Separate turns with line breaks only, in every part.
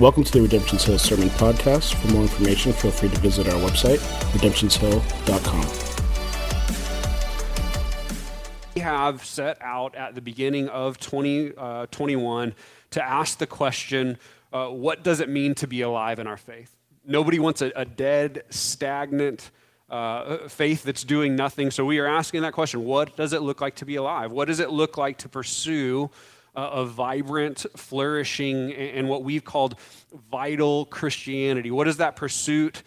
Welcome to the Redemption's Hill Sermon Podcast. For more information, feel free to visit our website, redemptionshill.com.
We have set out at the beginning of 2021 uh, to ask the question uh, what does it mean to be alive in our faith? Nobody wants a, a dead, stagnant, uh, faith that's doing nothing. So we are asking that question what does it look like to be alive? What does it look like to pursue a vibrant, flourishing, and what we've called vital Christianity? What does that pursuit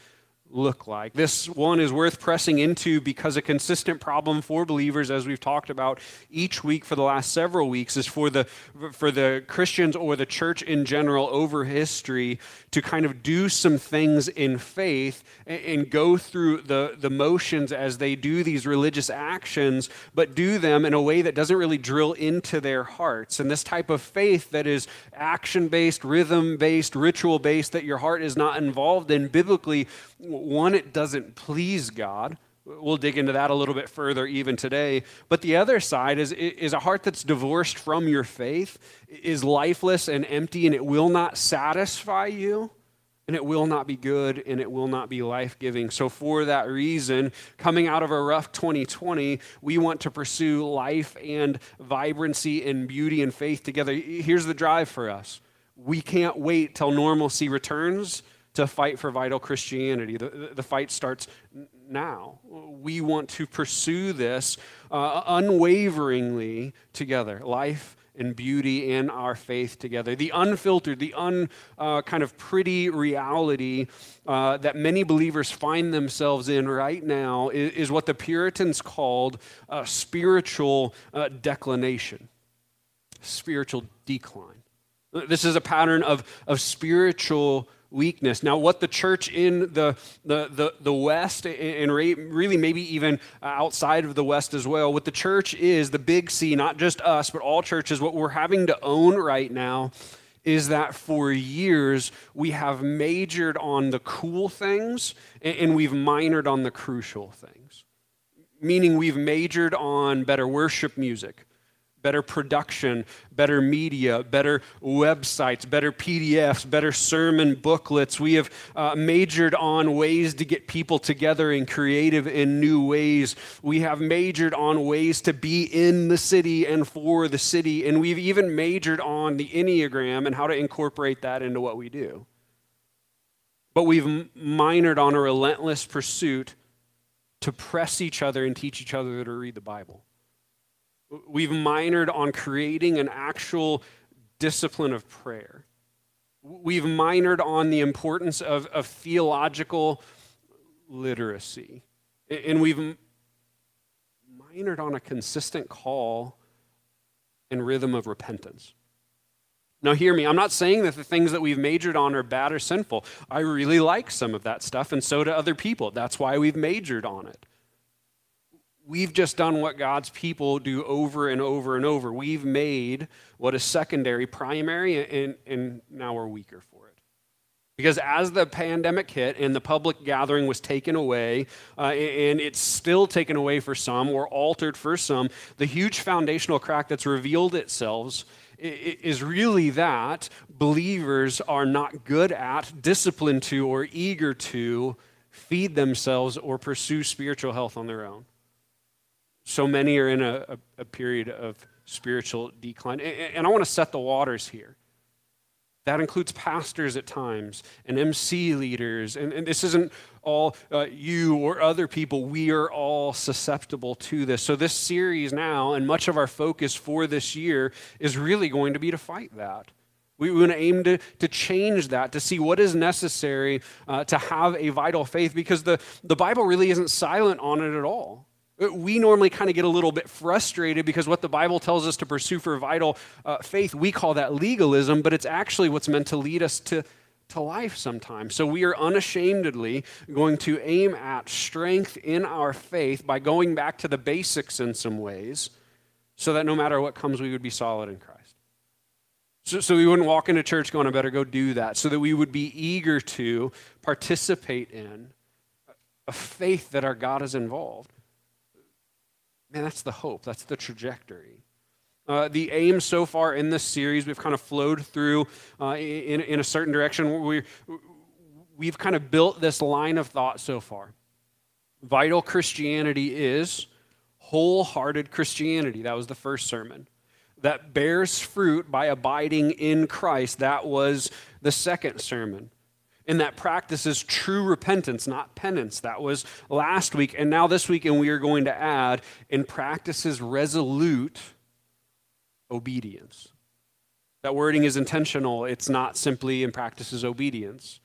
look like? This one is worth pressing into because a consistent problem for believers, as we've talked about each week for the last several weeks, is for the, for the Christians or the church in general over history to kind of do some things in faith and, and go through the, the motions as they do these religious actions, but do them in a way that doesn't really drill into their hearts. And this type of faith that is action based, rhythm based, ritual based, that your heart is not involved in biblically one, it doesn't please God. We'll dig into that a little bit further even today. But the other side is, is a heart that's divorced from your faith, is lifeless and empty, and it will not satisfy you, and it will not be good, and it will not be life giving. So, for that reason, coming out of a rough 2020, we want to pursue life and vibrancy and beauty and faith together. Here's the drive for us we can't wait till normalcy returns to fight for vital Christianity. The, the fight starts now. We want to pursue this uh, unwaveringly together life and beauty in our faith together. The unfiltered, the un uh, kind of pretty reality uh, that many believers find themselves in right now is, is what the Puritans called spiritual uh, declination, spiritual decline. This is a pattern of, of spiritual weakness. Now, what the church in the, the, the, the West, and really maybe even uh, outside of the West as well, what the church is, the big C, not just us, but all churches, what we're having to own right now is that for years we have majored on the cool things and we've minored on the crucial things. Meaning we've majored on better worship music better production, better media, better websites, better PDFs, better sermon booklets. We have uh, majored on ways to get people together in creative and new ways. We have majored on ways to be in the city and for the city. And we've even majored on the Enneagram and how to incorporate that into what we do. But we've minored on a relentless pursuit to press each other and teach each other to read the Bible. We've minored on creating an actual discipline of prayer. We've minored on the importance of, of theological literacy. And we've minored on a consistent call and rhythm of repentance. Now, hear me. I'm not saying that the things that we've majored on are bad or sinful. I really like some of that stuff, and so do other people. That's why we've majored on it we've just done what God's people do over and over and over. We've made what is secondary primary, and, and now we're weaker for it. Because as the pandemic hit and the public gathering was taken away, uh, and it's still taken away for some or altered for some, the huge foundational crack that's revealed itself is really that believers are not good at, disciplined to, or eager to feed themselves or pursue spiritual health on their own so many are in a, a, period of spiritual decline. And, and I want to set the waters here. That includes pastors at times and MC leaders. And, and this isn't all uh, you or other people. We are all susceptible to this. So, this series now, and much of our focus for this year, is really going to be to fight that. We want to aim to, to change that, to see what is necessary uh, to have a vital faith, because the, the Bible really isn't silent on it at all. We normally kind of get a little bit frustrated because what the Bible tells us to pursue for vital uh, faith, we call that legalism, but it's actually what's meant to lead us to, to life sometimes. So we are unashamedly going to aim at strength in our faith by going back to the basics in some ways so that no matter what comes, we would be solid in Christ. So, so we wouldn't walk into church going, I better go do that, so that we would be eager to participate in a faith that our God is involved. Man, that's the hope, that's the trajectory. Uh, the aim so far in this series, we've kind of flowed through uh, in, in a certain direction. We, we've kind of built this line of thought so far. Vital Christianity is wholehearted Christianity. That was the first sermon. That bears fruit by abiding in Christ. That was the second sermon. And that practices true repentance, not penance. That was last week. And now this week, and we are going to add, and practices resolute obedience. That wording is intentional. It's not simply in practices obedience.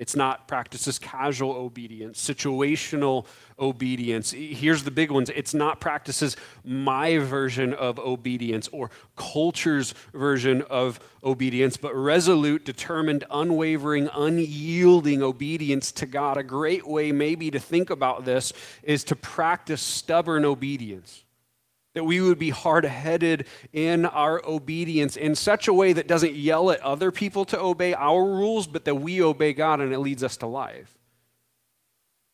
It's not practices casual obedience, situational obedience. Here's the big ones it's not practices my version of obedience or culture's version of obedience, but resolute, determined, unwavering, unyielding obedience to God. A great way, maybe, to think about this is to practice stubborn obedience that we would be hard headed in our obedience in such a way that doesn't yell at other people to obey our rules, but that we obey God and it leads us to life.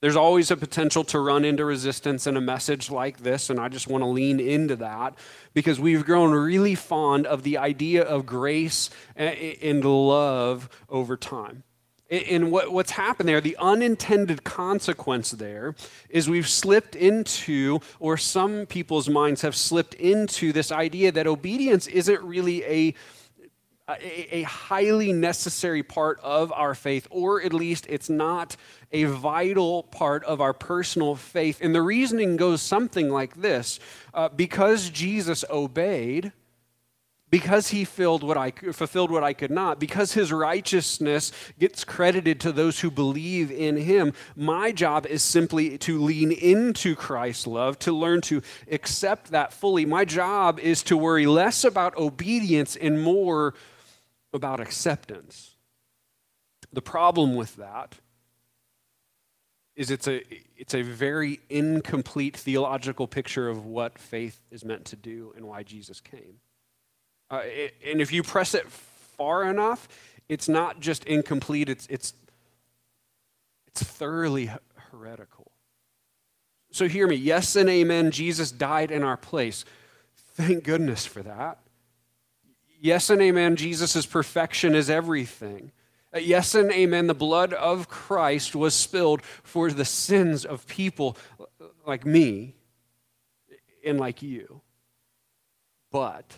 There's always a potential to run into resistance in a message like this, and I just want to lean into that because we've grown really fond of the idea of grace and love over time. And what, what's happened there, the unintended consequence there, is we've slipped into, or some people's minds have slipped into this idea that obedience isn't really a, a, a highly necessary part of our faith, or at least it's not a vital part of our personal faith. And the reasoning goes something like this uh, because Jesus obeyed, because he filled what I, fulfilled what I could not, because his righteousness gets credited to those who believe in him, my job is simply to lean into Christ's love, to learn to accept that fully. My job is to worry less about obedience and more about acceptance. The problem with that is it's a, it's a very incomplete theological picture of what faith is meant to do and why Jesus came. Uh, it, and if you press it far enough, it's not just incomplete, it's, it's, it's thoroughly heretical. So hear me. Yes and amen. Jesus died in our place. Thank goodness for that. Yes and amen. Jesus' perfection is everything. Uh, yes and amen. The blood of Christ was spilled for the sins of people like me and like you. But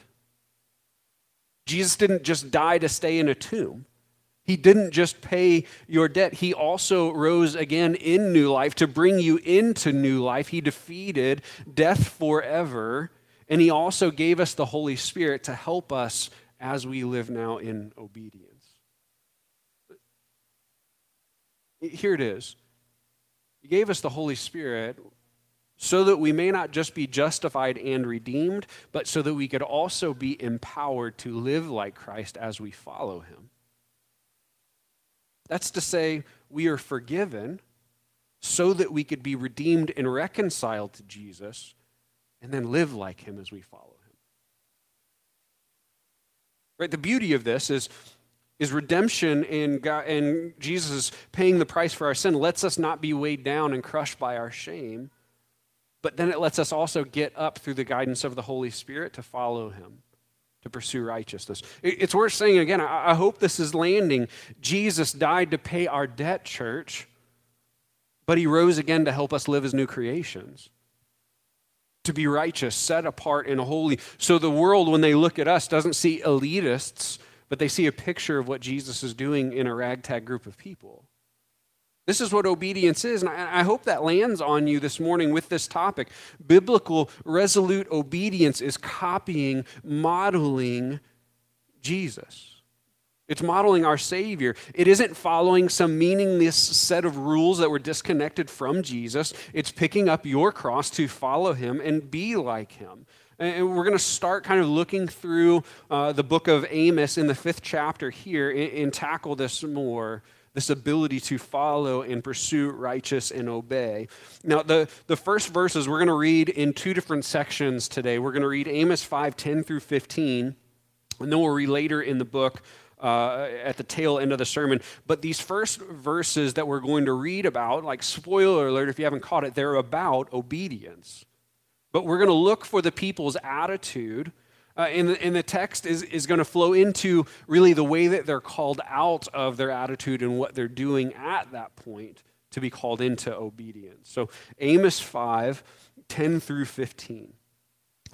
Jesus didn't just die to stay in a tomb. He didn't just pay your debt. He also rose again in new life to bring you into new life. He defeated death forever. And He also gave us the Holy Spirit to help us as we live now in obedience. Here it is. He gave us the Holy Spirit so that we may not just be justified and redeemed, but so that we could also be empowered to live like Christ as we follow him. That's to say, we are forgiven so that we could be redeemed and reconciled to Jesus and then live like him as we follow him. Right? The beauty of this is is redemption in God, and Jesus paying the price for our sin lets us not be weighed down and crushed by our shame but then it lets us also get up through the guidance of the Holy Spirit to follow him, to pursue righteousness. It's worth saying again, I hope this is landing. Jesus died to pay our debt, church, but he rose again to help us live as new creations. To be righteous, set apart, and holy. So the world, when they look at us, doesn't see elitists, but they see a picture of what Jesus is doing in a ragtag group of people. This is what obedience is. And I, hope that lands on you this morning with this topic. Biblical, resolute obedience is copying, modeling Jesus. It's modeling our Savior. It isn't following some meaningless set of rules that were disconnected from Jesus. It's picking up your cross to follow Him and be like Him. And we're going to start kind of looking through uh, the book of Amos in the fifth chapter here and, and tackle this more this ability to follow and pursue righteous and obey. Now, the, the first verses we're going to read in two different sections today. We're going to read Amos 5 10 through 15, and then we'll read later in the book. Uh, at the tail end of the sermon. But these first verses that we're going to read about, like spoiler alert if you haven't caught it, they're about obedience. But we're going to look for the people's attitude uh, in, the, in the text is, is going to flow into really the way that they're called out of their attitude and what they're doing at that point to be called into obedience. So, Amos 5 10 through 15.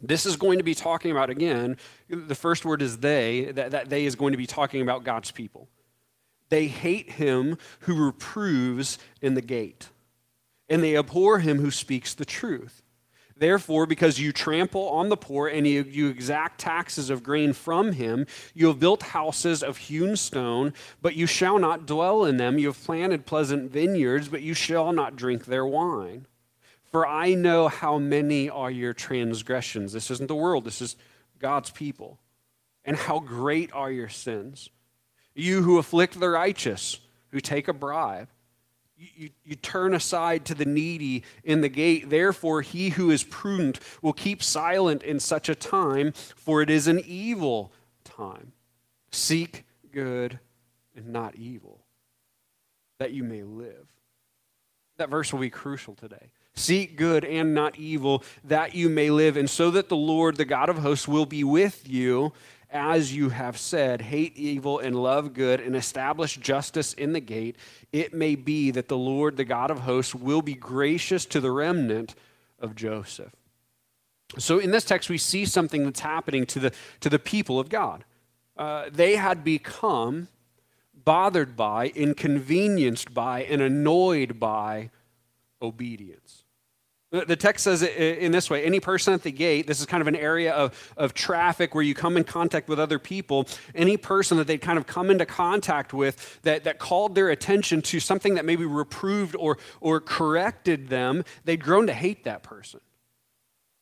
This is going to be talking about, again, the first word is they, that, that they is going to be talking about God's people. They hate him who reproves in the gate, and they abhor him who speaks the truth. Therefore, because you trample on the poor and you, you, exact taxes of grain from him, you have built houses of hewn stone, but you shall not dwell in them. You have planted pleasant vineyards, but you shall not drink their wine. For I know how many are your transgressions. This isn't the world, this is God's people. And how great are your sins. You who afflict the righteous, who take a bribe. You, you, turn aside to the needy in the gate. Therefore, he who is prudent will keep silent in such a time, for it is an evil time. Seek good and not evil, that you may live. That verse will be crucial today. Seek good and not evil, that you may live, and so that the Lord, the God of hosts, will be with you as you have said, hate evil and love good, and establish justice in the gate. It may be that the Lord, the God of hosts, will be gracious to the remnant of Joseph. So in this text, we see something that's happening to the, to the people of God. Uh, they had become bothered by, inconvenienced by, and annoyed by obedience. The text says it in this way any person at the gate, this is kind of an area of, of traffic where you come in contact with other people. Any person that they'd kind of come into contact with that, that called their attention to something that maybe reproved or, or corrected them, they'd grown to hate that person.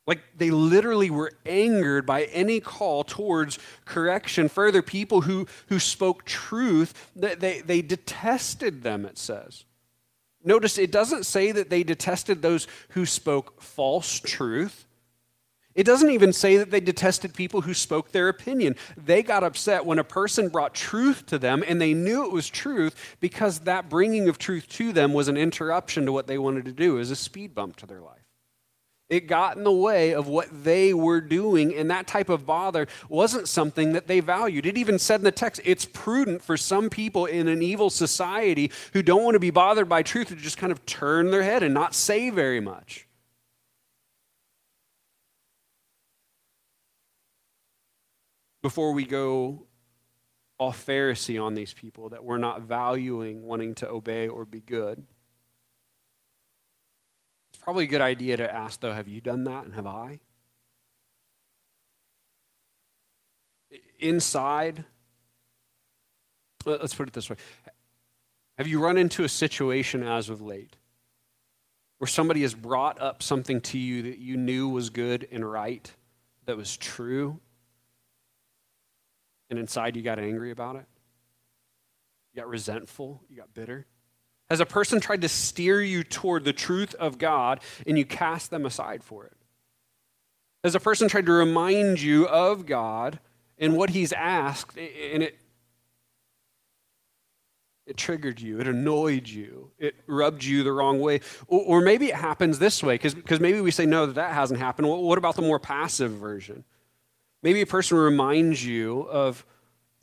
Like they literally were angered by any call towards correction. Further, people who, who spoke truth, they, they detested them, it says. Notice it doesn't say that they detested those who spoke false truth. It doesn't even say that they detested people who spoke their opinion. They got upset when a person brought truth to them and they knew it was truth because that bringing of truth to them was an interruption to what they wanted to do, as a speed bump to their life. It got in the way of what they were doing, and that type of bother wasn't something that they valued. It even said in the text it's prudent for some people in an evil society who don't want to be bothered by truth to just kind of turn their head and not say very much. Before we go off Pharisee on these people, that we're not valuing wanting to obey or be good probably a good idea to ask, though, have you done that and have I? Inside, let's put it this way Have you run into a situation as of late where somebody has brought up something to you that you knew was good and right, that was true, and inside you got angry about it? You got resentful? You got bitter? Has a person tried to steer you toward the truth of God and you cast them aside for it? Has a person tried to remind you of God and what he's asked and it it triggered you, it annoyed you, it rubbed you the wrong way. Or, or maybe it happens this way, because maybe we say, no, that, hasn't happened. What about the more passive version? Maybe a person reminds you of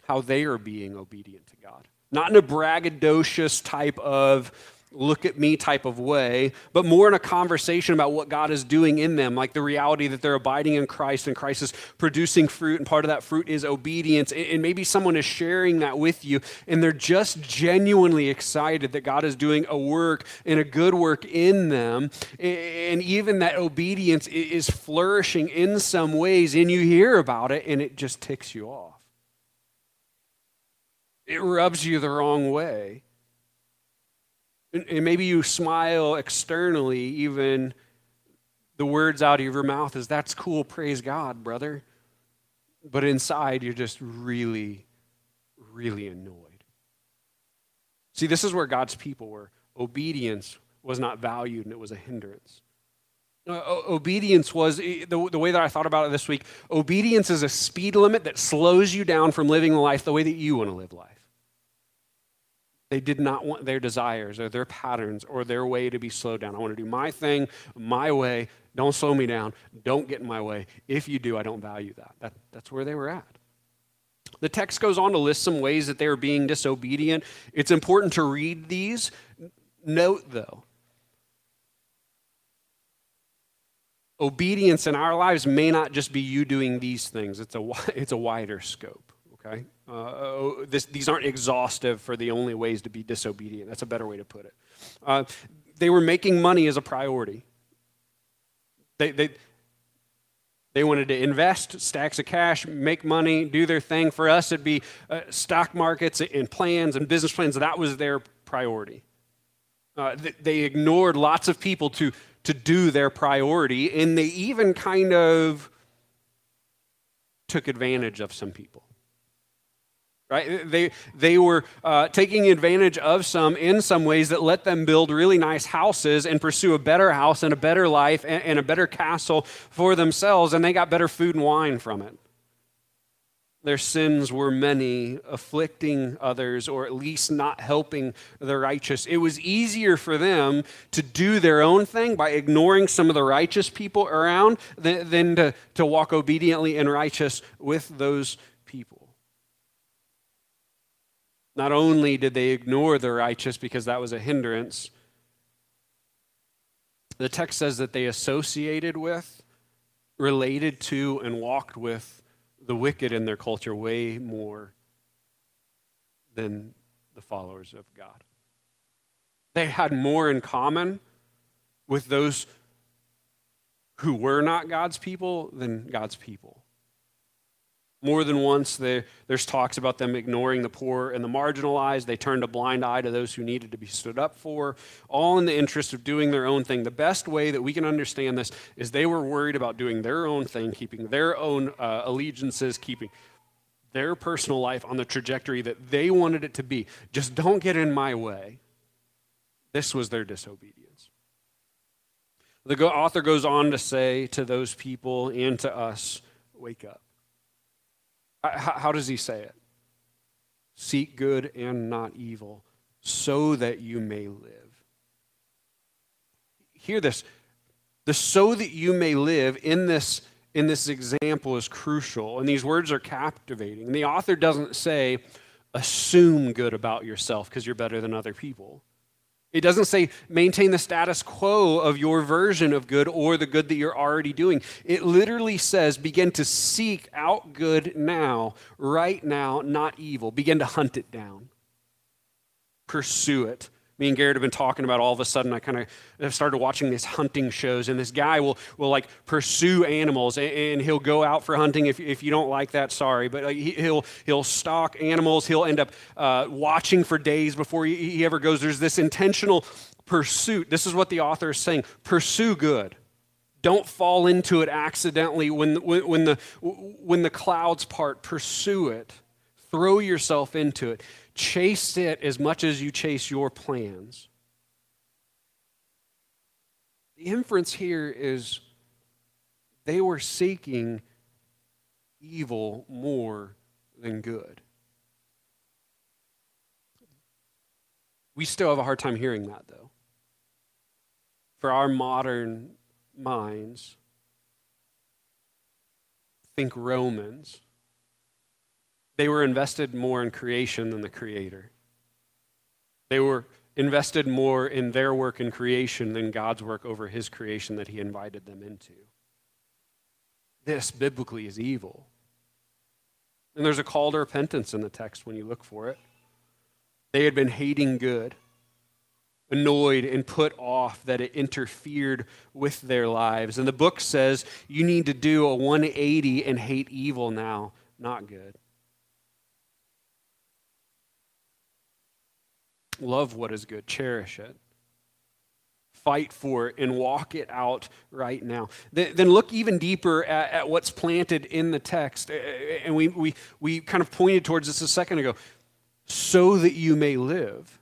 how they are being obedient to God not in a braggadocious type of look at me type of way, but more in a conversation about what God is doing in them, like the reality that they're abiding in Christ and Christ is producing fruit, and part of that fruit is obedience. And maybe someone is sharing that with you, and they're just genuinely excited that God is doing a work and a good work in them. And even that obedience is flourishing in some ways, and you hear about it, and it just ticks you off it rubs you the wrong way. And maybe you smile externally, even the words out of your mouth is, That's cool, praise God, brother. But inside, you're just really, really annoyed. See, this is where God's people were. Obedience was not valued and it was a hindrance. Uh, obedience was the, the way that I thought about it this week. Obedience is a speed limit that slows you down from living life the way that you want to live life. They did not want their desires or their patterns or their way to be slowed down. I want to do my thing, my way. Don't slow me down. Don't get in my way. If you do, I don't value that. that that's where they were at. The text goes on to list some ways that they are being disobedient. It's important to read these. Note, though, obedience in our lives may not just be you doing these things, it's a, it's a wider scope, okay? Uh, oh, this, these aren't exhaustive for the only ways to be disobedient. That's a better way to put it. Uh, they were making money as a priority. They, they, they wanted to invest stacks of cash, make money, do their thing. For us, it'd be uh, stock markets and plans and business plans. That was their priority. Uh, they ignored lots of people to to do their priority, and they even kind of took advantage of some people. Right? They, they were uh, taking advantage of some in some ways that let them build really nice houses and pursue a better house and a better life and, and a better castle for themselves, and they got better food and wine from it. Their sins were many, afflicting others, or at least not helping the righteous. It was easier for them to do their own thing by ignoring some of the righteous people around than, than to, to walk obediently and righteous with those people. Not only did they ignore the righteous because that was a hindrance, the text says that they associated with, related to, and walked with the wicked in their culture way more than the followers of God. They had more in common with those who were not God's people than God's people. More than once, there's talks about them ignoring the poor and the marginalized. They turned a blind eye to those who needed to be stood up for, all in the interest of doing their own thing. The best way that we can understand this is they were worried about doing their own thing, keeping their own uh, allegiances, keeping their personal life on the trajectory that they wanted it to be. Just don't get in my way. This was their disobedience. The author goes on to say to those people and to us wake up. How, does he say it? Seek good and not evil, so that you may live. Hear this. The so that you may live in this, in this example is crucial, and these words are captivating. And the author doesn't say, assume good about yourself because you're better than other people. It doesn't say maintain the status quo of your version of good or the good that you're already doing. It literally says begin to seek out good now, right now, not evil. Begin to hunt it down. Pursue it me and Garrett have been talking about all of a sudden I kind of started watching these hunting shows and this guy will, will like pursue animals and, and he'll go out for hunting if, if you don't like that sorry but like he, will he'll stalk animals he'll end up uh, watching for days before he, he ever goes. There's this intentional pursuit. This is what the author is saying pursue good. Don't fall into it accidentally when, when, when, the, when the clouds part. Pursue it. Throw yourself into it Chase it as much as you chase your plans. The inference here is they were seeking evil more than good. We still have a hard time hearing that, though. For our modern minds, think Romans they were invested more in creation than the Creator. They were invested more in their work in creation than God's work over His creation that He invited them into. This, biblically, is evil. And there's a call to repentance in the text when you look for it. They had been hating good, annoyed and put off that it interfered with their lives. And the book says you need to do a 180 and hate evil now, not good. Love what is good, cherish it. Fight for it and walk it out right now. Then look even deeper at, at what's planted in the text. And we, we, we kind of pointed towards this a second ago. So that you may live.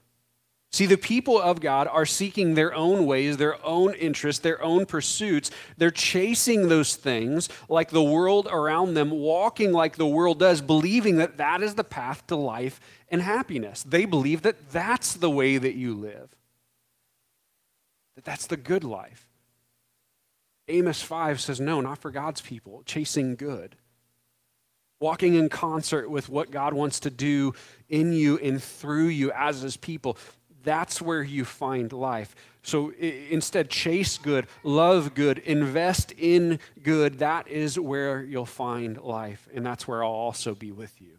See, the people of God are seeking their own ways, their own interests, their own pursuits. They're chasing those things like the world around them, walking like the world does, believing that that is the path to life and happiness. They believe that that's the way that you live, that that's the good life. Amos 5 says, no, not for God's people, chasing good walking in concert with what God wants to do in you and through you as his people. That's where you find life. So instead, chase good, love good, invest in good. That is where you'll find life, and that's where I'll also be with you.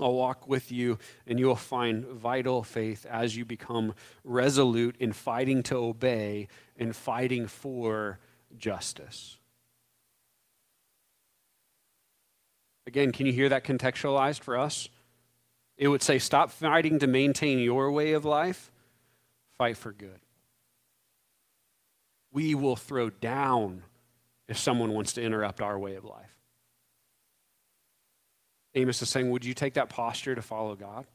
I'll walk with you, and you will find vital faith as you become resolute in fighting to obey and fighting for justice. Again, can you hear that contextualized for us? It would say, stop fighting to maintain your way of life, fight for good. We will throw down if someone wants to interrupt our way of life. Amos is saying, Would you take that posture to follow God?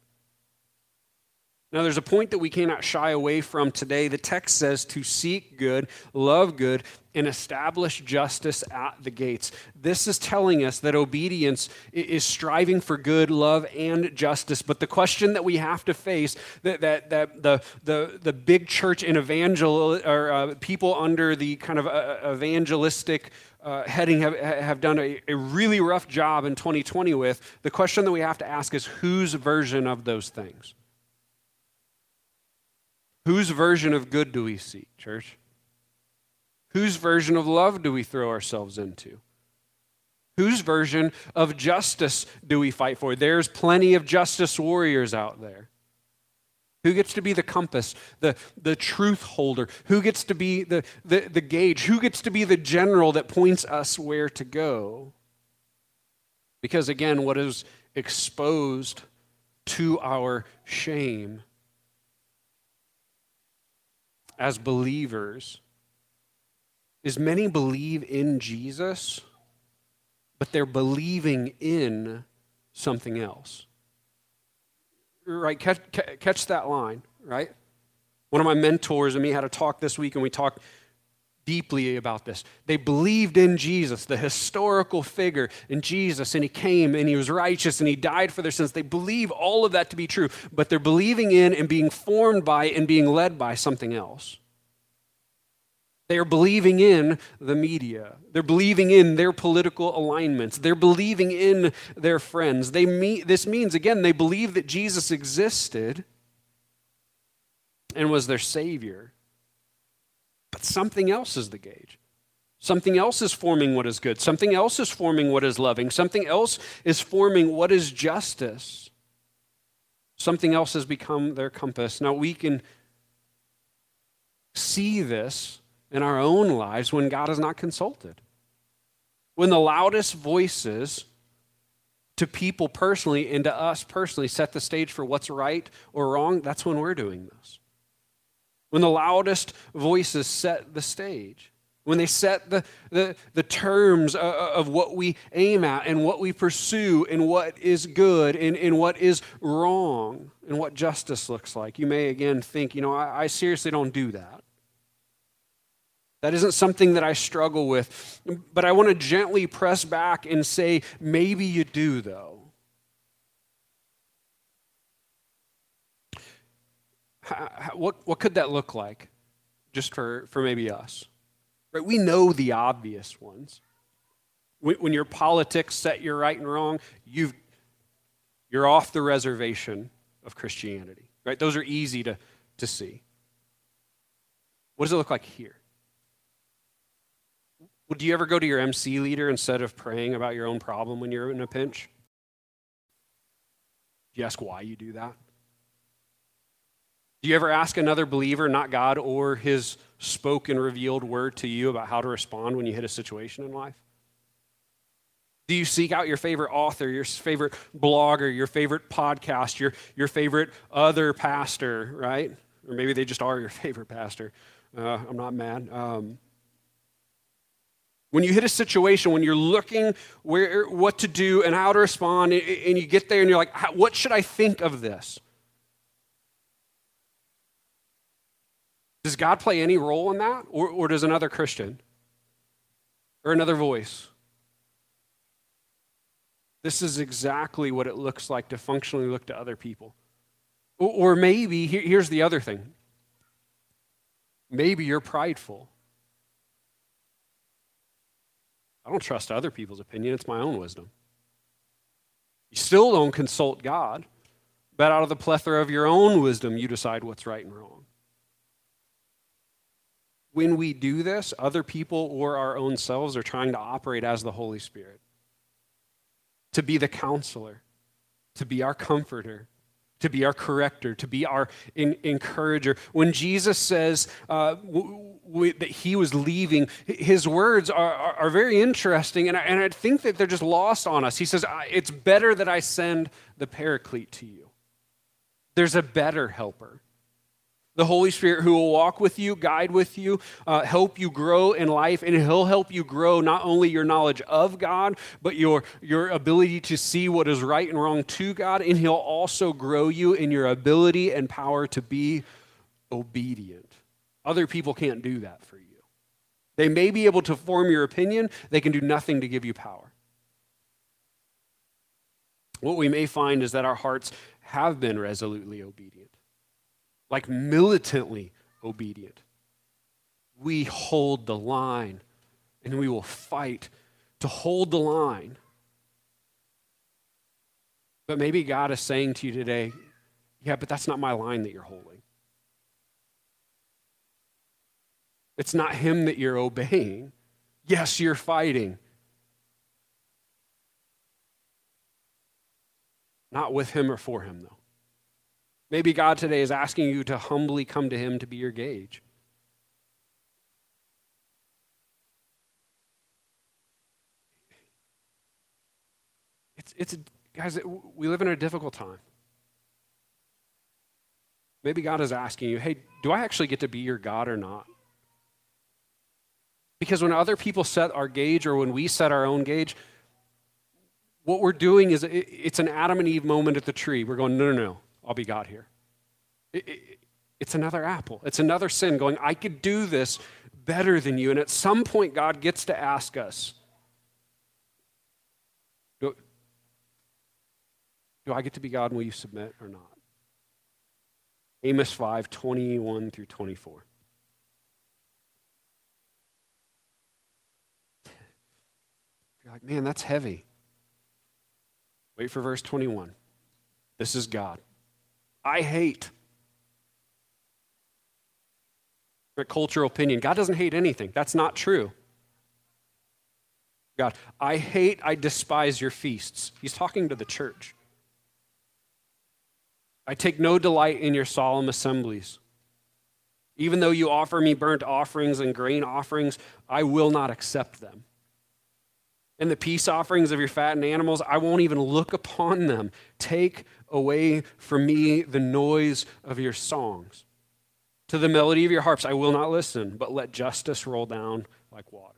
Now, there's a point that we cannot shy away from today. The text says to seek good, love good, and establish justice at the gates. This is telling us that obedience is striving for good, love, and justice. But the question that we have to face, that, that, that the, the, the big church and evangel, or uh, people under the kind of uh, evangelistic uh, heading have, have done a, a really rough job in 2020 with, the question that we have to ask is whose version of those things? Whose version of good do we seek, church? Whose version of love do we throw ourselves into? Whose version of justice do we fight for? There's plenty of justice warriors out there. Who gets to be the compass, the, the truth holder? Who gets to be the, the, the gauge? Who gets to be the general that points us where to go? Because again, what is exposed to our shame as believers is many believe in Jesus, but they're believing in something else. Right? Catch, catch that line, right? One of my mentors and me had a talk this week, and we talked deeply about this. They believed in Jesus, the historical figure in Jesus, and he came and he was righteous and he died for their sins. They believe all of that to be true, but they're believing in and being formed by and being led by something else. They are believing in the media. They're believing in their political alignments. They're believing in their friends. They meet, this means, again, they believe that Jesus existed and was their Savior. But something else is the gauge. Something else is forming what is good. Something else is forming what is loving. Something else is forming what is justice. Something else has become their compass. Now, we can see this in our own lives when God is not consulted. When the loudest voices to people personally and to us personally set the stage for what's right or wrong, that's when we're doing this when the loudest voices set the stage, when they set the, the, the terms of, what we aim at and what we pursue and what is good and, and what is wrong and what justice looks like. You may again think, you know, I, I seriously don't do that. That isn't something that I struggle with. But I want to gently press back and say, maybe you do, though. What, what could that look like just for, for maybe us? Right? We know the obvious ones. When, your politics set your right and wrong, you've, you're off the reservation of Christianity. Right? Those are easy to, to see. What does it look like here? Would you ever go to your MC leader instead of praying about your own problem when you're in a pinch? Do you ask why you do that? Do you ever ask another believer, not God or his spoken, revealed word to you about how to respond when you hit a situation in life? Do you seek out your favorite author, your favorite blogger, your favorite podcast, your, your favorite other pastor, right? Or maybe they just are your favorite pastor. Uh, I'm not mad. Um, When you hit a situation, when you're looking where, what to do and how to respond, and you get there and you're like, what should I think of this? Does God play any role in that? Or, or does another Christian? Or another voice? This is exactly what it looks like to functionally look to other people. Or, or maybe, here, here's the other thing maybe you're prideful. I don't trust other people's opinion, it's my own wisdom. You still don't consult God, but out of the plethora of your own wisdom, you decide what's right and wrong. When we do this, other people or our own selves are trying to operate as the Holy Spirit, to be the counselor, to be our comforter, to be our corrector, to be our in, encourager. When Jesus says uh, w- w- that he was leaving, his words are, are, are very interesting, and I, and I think that they're just lost on us. He says, It's better that I send the paraclete to you. There's a better helper the Holy Spirit who will walk with you, guide with you, uh, help you grow in life, and He'll help you grow not only your knowledge of God, but your, your ability to see what is right and wrong to God, and He'll also grow you in your ability and power to be obedient. Other people can't do that for you. They may be able to form your opinion, they can do nothing to give you power. What we may find is that our hearts have been resolutely obedient like militantly obedient. We hold the line and we will fight to hold the line. But maybe God is saying to you today, yeah, but that's not my line that you're holding. It's not Him that you're obeying. Yes, you're fighting. Not with Him or for Him, though. Maybe God today is asking you to humbly come to Him to be your gauge. It's, it's, guys, we live in a difficult time. Maybe God is asking you, hey, do I actually get to be your God or not? Because when other people set our gauge or when we set our own gauge, what we're doing is it's an Adam and Eve moment at the tree. We're going, no, no, no. I'll be God here. It, it, it's another apple. It's another sin going, I could do this better than you. And at some point, God gets to ask us do, do I get to be God and will you submit or not? Amos 5 21 through 24. You're like, man, that's heavy. Wait for verse 21. This is God. I hate. Cultural opinion. God doesn't hate anything. That's not true. God, I hate, I despise your feasts. He's talking to the church. I take no delight in your solemn assemblies. Even though you offer me burnt offerings and grain offerings, I will not accept them. And the peace offerings of your fattened animals, I won't even look upon them. Take away from me the noise of your songs. To the melody of your harps I will not listen, but let justice roll down like waters.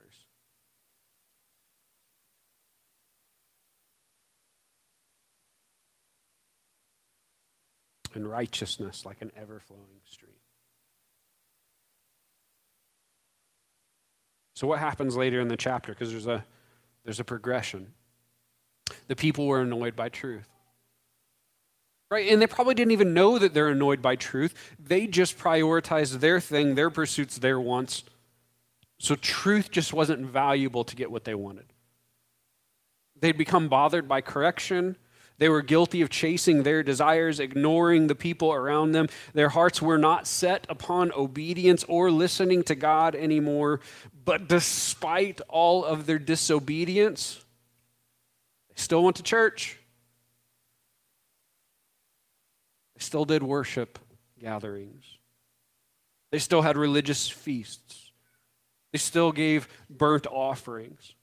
And righteousness like an ever flowing stream. So, what happens later in the chapter? Because there's a, there's a progression. The people were annoyed by truth. Right? And they probably didn't even know that they're annoyed by truth. They just prioritized their thing, their pursuits, their wants. So truth just wasn't valuable to get what they wanted. They'd become bothered by correction. They were guilty of chasing their desires, ignoring the people around them. Their hearts were not set upon obedience or listening to God anymore. But despite all of their disobedience, they still went to church. They still did worship gatherings. They still had religious feasts. They still gave burnt offerings.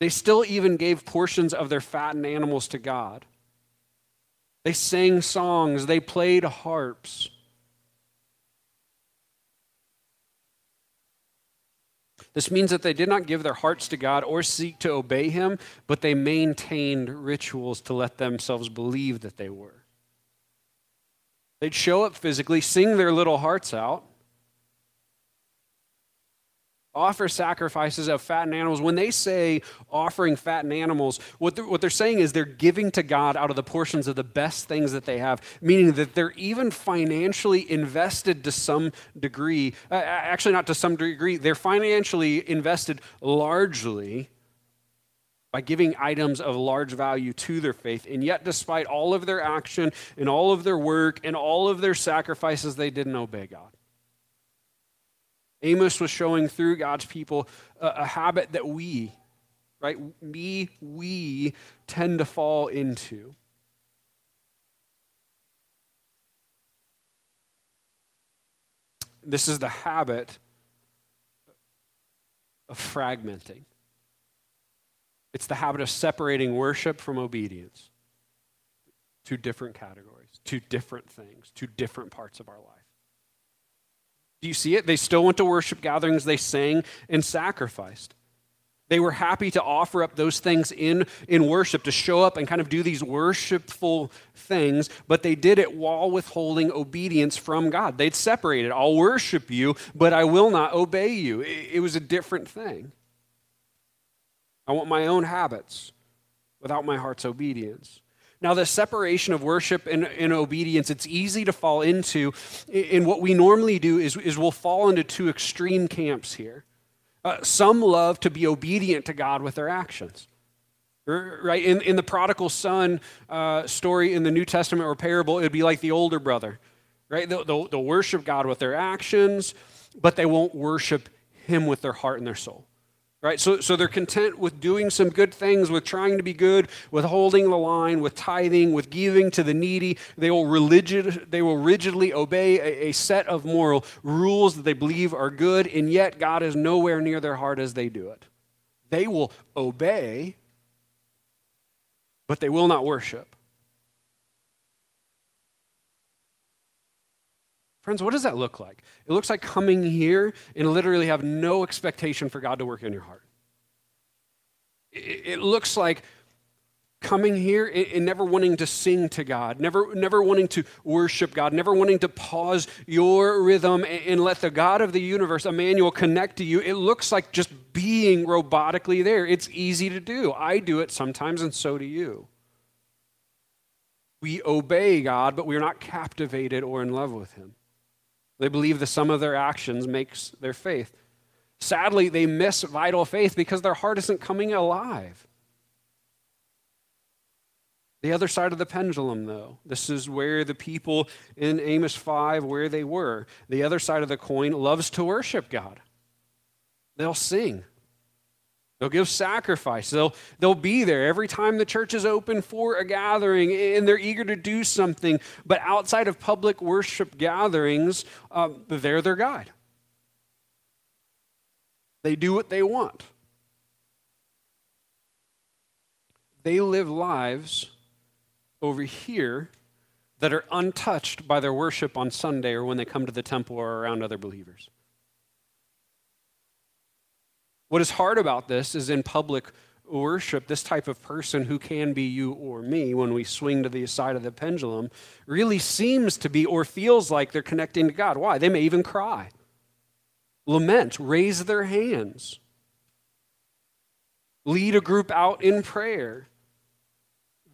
They still even gave portions of their fattened animals to God. They sang songs. They played harps. This means that they did not give their hearts to God or seek to obey Him, but they maintained rituals to let themselves believe that they were. They'd show up physically, sing their little hearts out, offer sacrifices of fattened animals. When they say offering fattened animals, what they're, what they're saying is they're giving to God out of the portions of the best things that they have, meaning that they're even financially invested to some degree. Uh, actually, not to some degree, they're financially invested largely by giving items of large value to their faith. And yet, despite all of their action and all of their work and all of their sacrifices, they didn't obey God. Amos was showing through God's people a, a habit that we, right, me, we tend to fall into. This is the habit of fragmenting. It's the habit of separating worship from obedience to different categories, to different things, to different parts of our life. Do you see it? They still went to worship gatherings, they sang and sacrificed. They were happy to offer up those things in, in worship, to show up and kind of do these worshipful things, but they did it while withholding obedience from God. They'd separated. I'll worship you, but I will not obey you. It, it was a different thing. I want my own habits without my heart's obedience. Now, the separation of worship and, and, obedience, it's easy to fall into. And what we normally do is, is we'll fall into two extreme camps here. Uh, some love to be obedient to God with their actions. Right? In, in the prodigal son uh, story in the New Testament or parable, it would be like the older brother. Right? They'll, they'll, they'll worship God with their actions, but they won't worship Him with their heart and their soul right? So, so they're content with doing some good things, with trying to be good, with holding the line, with tithing, with giving to the needy. They will, rigid, they will rigidly obey a, a set of moral rules that they believe are good, and yet God is nowhere near their heart as they do it. They will obey, but they will not worship. Friends, what does that look like? It looks like coming here and literally have no expectation for God to work in your heart. It looks like coming here and never wanting to sing to God, never, never wanting to worship God, never wanting to pause your rhythm and let the God of the universe, Emmanuel, connect to you. It looks like just being robotically there. It's easy to do. I do it sometimes, and so do you. We obey God, but we're not captivated or in love with Him. They believe the sum of their actions makes their faith. Sadly, they miss vital faith because their heart isn't coming alive. The other side of the pendulum, though, this is where the people in Amos 5, where they were. The other side of the coin loves to worship God. They'll sing, They'll give sacrifice. They'll, they'll be there every time the church is open for a gathering, and they're eager to do something. But outside of public worship gatherings, um, they're their guide. They do what they want. They live lives over here that are untouched by their worship on Sunday or when they come to the temple or around other believers. What is hard about this is in public worship, this type of person who can be you or me when we swing to the side of the pendulum really seems to be or feels like they're connecting to God. Why? They may even cry, lament, raise their hands, lead a group out in prayer.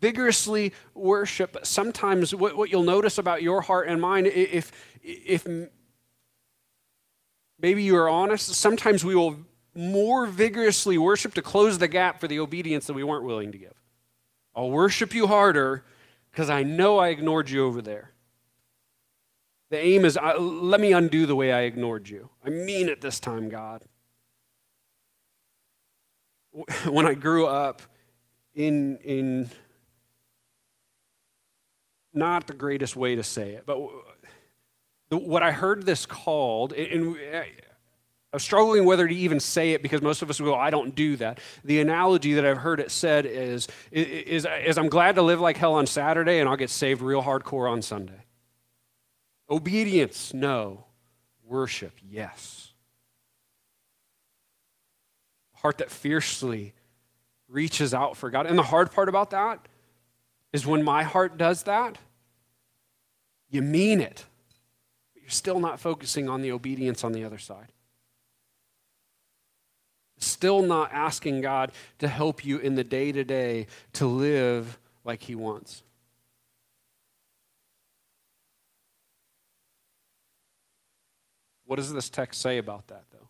Vigorously worship. Sometimes, what, what you'll notice about your heart and mind, if, if maybe you are honest, sometimes we will more vigorously worship to close the gap for the obedience that we weren't willing to give. I'll worship you harder because I know I ignored you over there. The aim is uh, let me undo the way I ignored you. I mean it this time, God. When I grew up in, in not the greatest way to say it, but what I heard this called, and I'm struggling whether to even say it because most of us will go, I don't do that. The analogy that I've heard it said is, is, is I'm glad to live like hell on Saturday and I'll get saved real hardcore on Sunday. Obedience, no. Worship, yes. heart that fiercely reaches out for God. And the hard part about that is when my heart does that, you mean it, but you're still not focusing on the obedience on the other side. Still not asking God to help you in the day to day to live like He wants. What does this text say about that, though?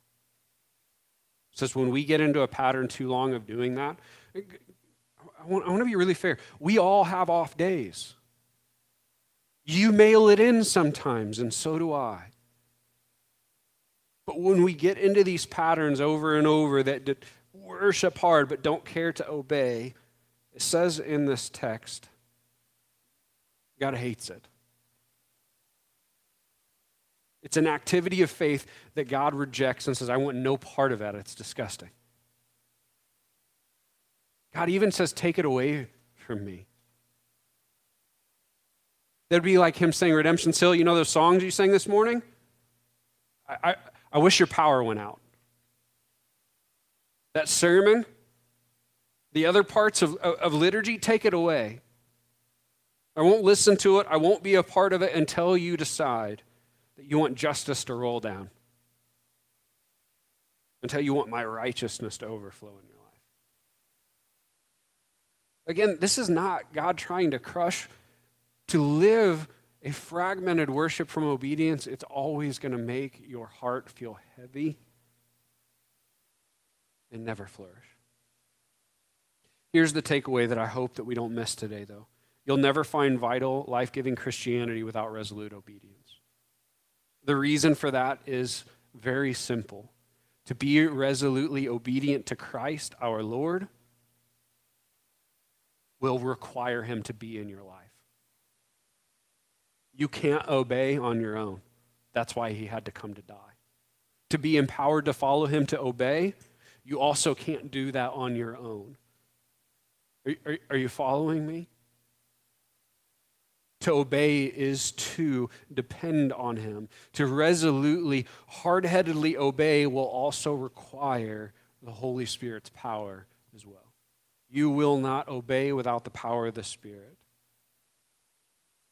It says when we get into a pattern too long of doing that, I want, I want to be really fair. We all have off days. You mail it in sometimes, and so do I. But when we get into these patterns over and over that worship hard but don't care to obey, it says in this text, God hates it. It's an activity of faith that God rejects and says, I want no part of that. It's disgusting. God even says, Take it away from me. That'd be like him saying, Redemption Hill, you know those songs you sang this morning? I, I, I wish your power went out. That sermon, the other parts of, of, of liturgy, take it away. I won't listen to it. I won't be a part of it until you decide that you want justice to roll down, until you want my righteousness to overflow in your life. Again, this is not God trying to crush, to live a fragmented worship from obedience. It's always going to make your heart feel heavy and never flourish. Here's the takeaway that I hope that we don't miss today, though. You'll never find vital, life giving Christianity without resolute obedience. The reason for that is very simple to be resolutely obedient to Christ our Lord will require him to be in your life. You can't obey on your own. That's why he had to come to die. To be empowered to follow him, to obey, you also can't do that on your own. Are, are, are you following me? To obey is to depend on Him. To resolutely, hard headedly obey will also require the Holy Spirit's power as well. You will not obey without the power of the Spirit.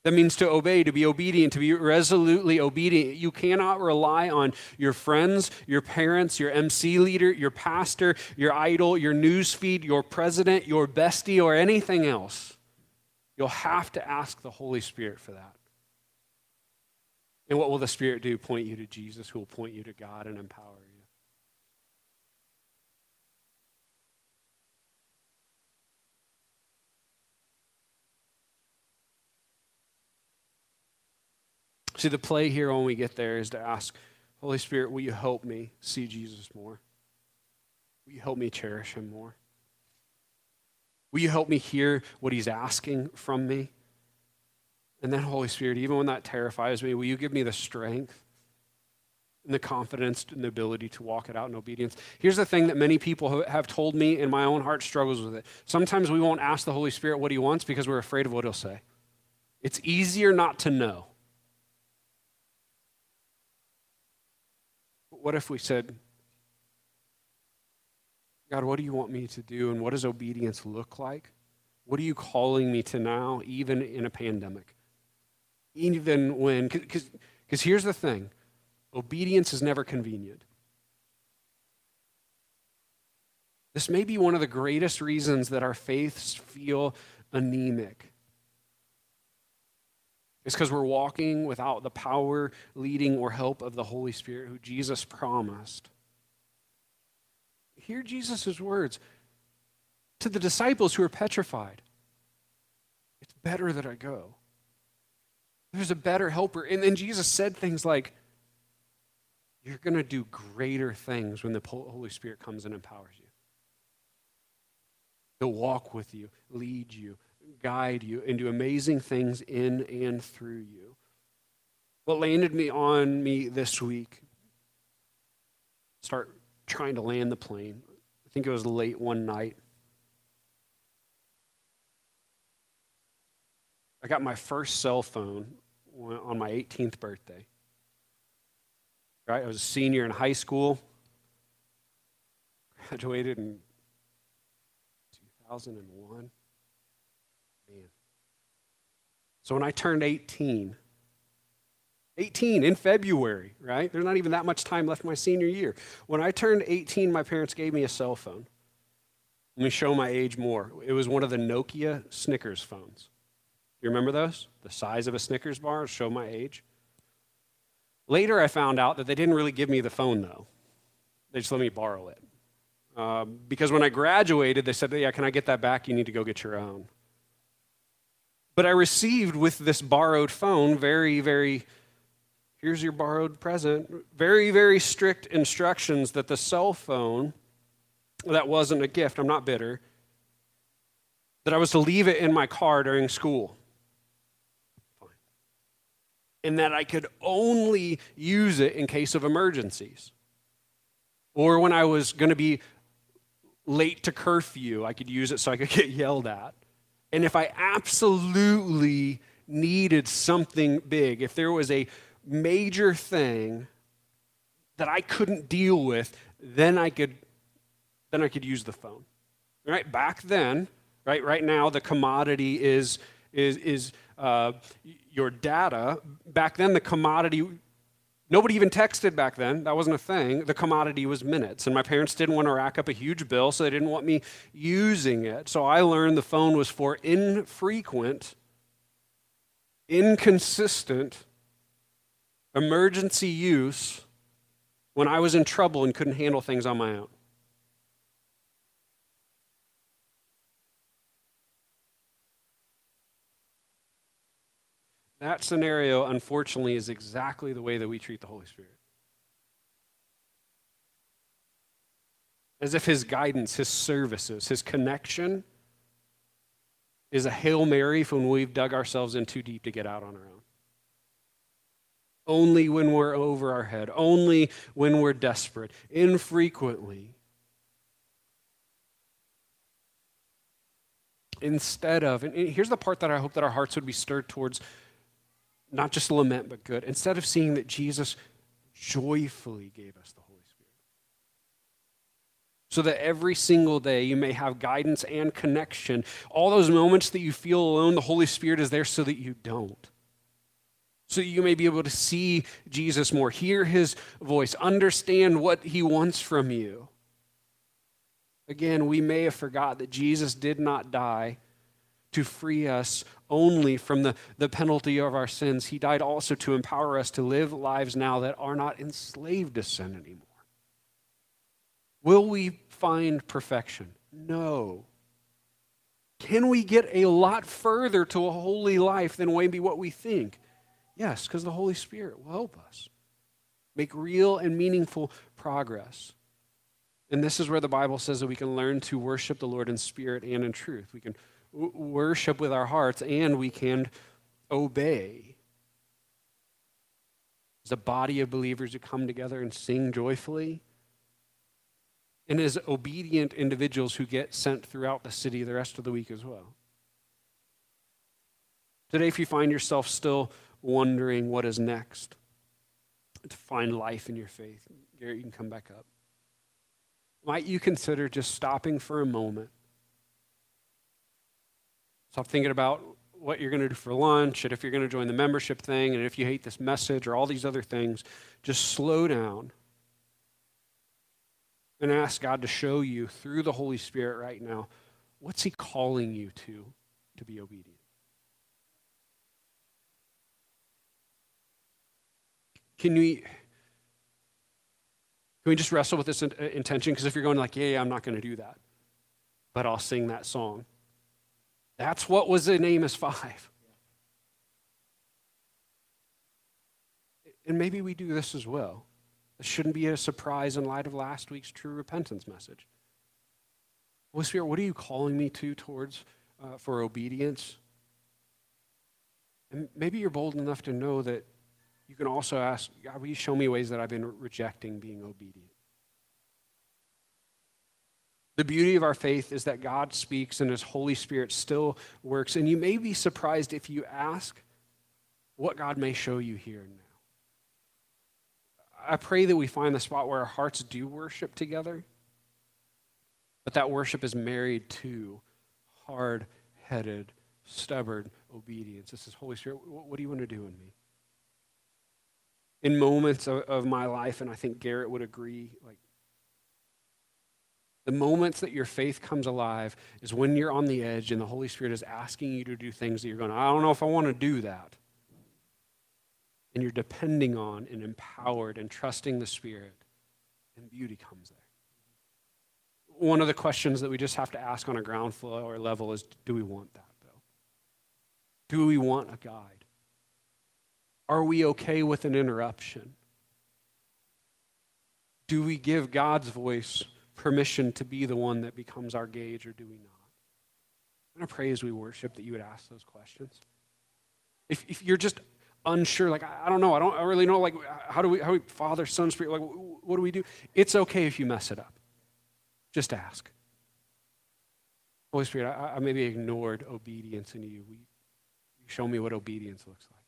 That means to obey, to be obedient, to be resolutely obedient. You cannot rely on your friends, your parents, your MC leader, your pastor, your idol, your news feed, your president, your bestie, or anything else. You'll have to ask the Holy Spirit for that. And what will the Spirit do? Point you to Jesus, who will point you to God and empower you. See, the play here when we get there is to ask, Holy Spirit, will you help me see Jesus more? Will you help me cherish him more? Will you help me hear what he's asking from me? And then, Holy Spirit, even when that terrifies me, will you give me the strength and the confidence and the ability to walk it out in obedience? Here's the thing that many people have told me, and my own heart struggles with it. Sometimes we won't ask the Holy Spirit what he wants because we're afraid of what he'll say. It's easier not to know. What if we said, God, what do you want me to do? And what does obedience look like? What are you calling me to now, even in a pandemic? Even when, because here's the thing obedience is never convenient. This may be one of the greatest reasons that our faiths feel anemic. It's because we're walking without the power, leading, or help of the Holy Spirit who Jesus promised. Hear Jesus' words to the disciples who are petrified. It's better that I go. There's a better helper. And then Jesus said things like, You're going to do greater things when the Holy Spirit comes and empowers you. He'll walk with you, lead you, guide you, and do amazing things in and through you. What landed me on me this week, start trying to land the plane. I think it was late one night. I got my first cell phone on my 18th birthday. Right? I was a senior in high school. graduated in 2001. Man. So when I turned 18, 18 in February, right? There's not even that much time left my senior year. When I turned 18, my parents gave me a cell phone. Let me show my age more. It was one of the Nokia Snickers phones. You remember those? The size of a Snickers bar, show my age. Later, I found out that they didn't really give me the phone, though. They just let me borrow it. Um, because when I graduated, they said, Yeah, can I get that back? You need to go get your own. But I received with this borrowed phone very, very, here's your borrowed present, very, very strict instructions that the cell phone, that wasn't a gift, I'm not bitter, that I was to leave it in my car during school. Fine. And that I could only use it in case of emergencies. Or when I was going to be late to curfew, I could use it so I could get yelled at. And if I absolutely needed something big, if there was a major thing that I couldn't deal with, then I could then I could use the phone. Right? Back then, right? Right now the commodity is is is uh, your data. Back then the commodity Nobody even texted back then. That wasn't a thing. The commodity was minutes. And my parents didn't want to rack up a huge bill, so they didn't want me using it. So I learned the phone was for infrequent, inconsistent, emergency use when I was in trouble and couldn't handle things on my own. That scenario, unfortunately, is exactly the way that we treat the Holy Spirit. As if his guidance, his services, his connection is a Hail Mary when we've dug ourselves in too deep to get out on our own. Only when we're over our head, only when we're desperate, infrequently. Instead of, and here's the part that I hope that our hearts would be stirred towards not just lament, but good. Instead of seeing that Jesus joyfully gave us the Holy Spirit. So that every single day you may have guidance and connection. All those moments that you feel alone, the Holy Spirit is there so that you don't. So you may be able to see Jesus more, hear his voice, understand what he wants from you. Again, we may have forgot that Jesus did not die to free us only from the, the penalty of our sins. He died also to empower us to live lives now that are not enslaved to sin anymore. Will we find perfection? No. Can we get a lot further to a holy life than maybe what we think? Yes, because the Holy Spirit will help us make real and meaningful progress. And this is where the Bible says that we can learn to worship the Lord in spirit and in truth. We can worship with our hearts and we can obey. As a body of believers who come together and sing joyfully, and as obedient individuals who get sent throughout the city the rest of the week as well. Today, if you find yourself still wondering what is next to find life in your faith, Garrett, you can come back up. Might you consider just stopping for a moment Stop thinking about what you're going to do for lunch and if you're going to join the membership thing and if you hate this message or all these other things. Just slow down and ask God to show you through the Holy Spirit right now what's He calling you to to be obedient. Can we can we just wrestle with this uh, intention? Because if you're going like, yeah, yeah I'm not going to do that, but I'll sing that song. That's what was in Amos 5. And maybe we do this as well. It shouldn't be a surprise in light of last week's true repentance message. Holy Spirit, what are you calling me to towards uh, for obedience? And maybe you're bold enough to know that you can also ask, God, will you show me ways that I've been rejecting being obedient? The beauty of our faith is that God speaks and His Holy Spirit still works. And you may be surprised if you ask what God may show you here and now. I pray that we find the spot where our hearts do worship together. But that worship is married to hard headed, stubborn obedience. This is Holy Spirit, what do you want to do in me? In moments of, of my life, and I think Garrett would agree, like the moments that your faith comes alive is when you're on the edge and the Holy Spirit is asking you to do things that you're going, I don't know if I want to do that. And you're depending on and empowered and trusting the Spirit, and beauty comes there. One of the questions that we just have to ask on a ground floor level is do we want that, though? Do we want a guide? Are we okay with an interruption? Do we give God's voice permission to be the one that becomes our gauge, or do we not? I'm going to pray as we worship that you would ask those questions. If, if you're just unsure, like, I, I don't know, I don't I really know, like, how do we, how do we, Father, Son, Spirit, like, what do we do? It's okay if you mess it up. Just ask. Holy Spirit, I, I maybe ignored obedience in you. Will you show me what obedience looks like?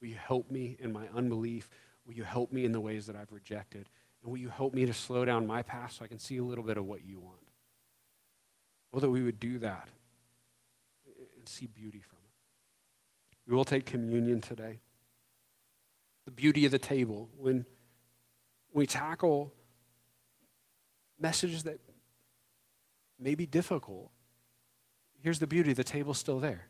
Will you help me in my unbelief? Will you help me in the ways that I've rejected? And will you help me to slow down my path so I can see a little bit of what you want? Well, that we would do that and see beauty from it. We will take communion today. The beauty of the table. When we tackle messages that may be difficult, here's the beauty the table's still there.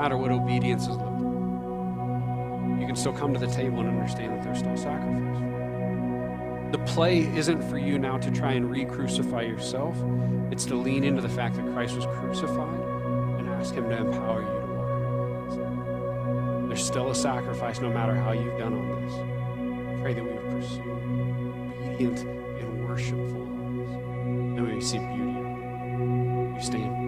matter what obedience is looked like. You can still come to the table and understand that there's still sacrifice. The play isn't for you now to try and re crucify yourself, it's to lean into the fact that Christ was crucified and ask Him to empower you to walk in There's still a sacrifice no matter how you've done on this. I pray that we would pursue obedient and worshipful lives, and we see beauty. You stand.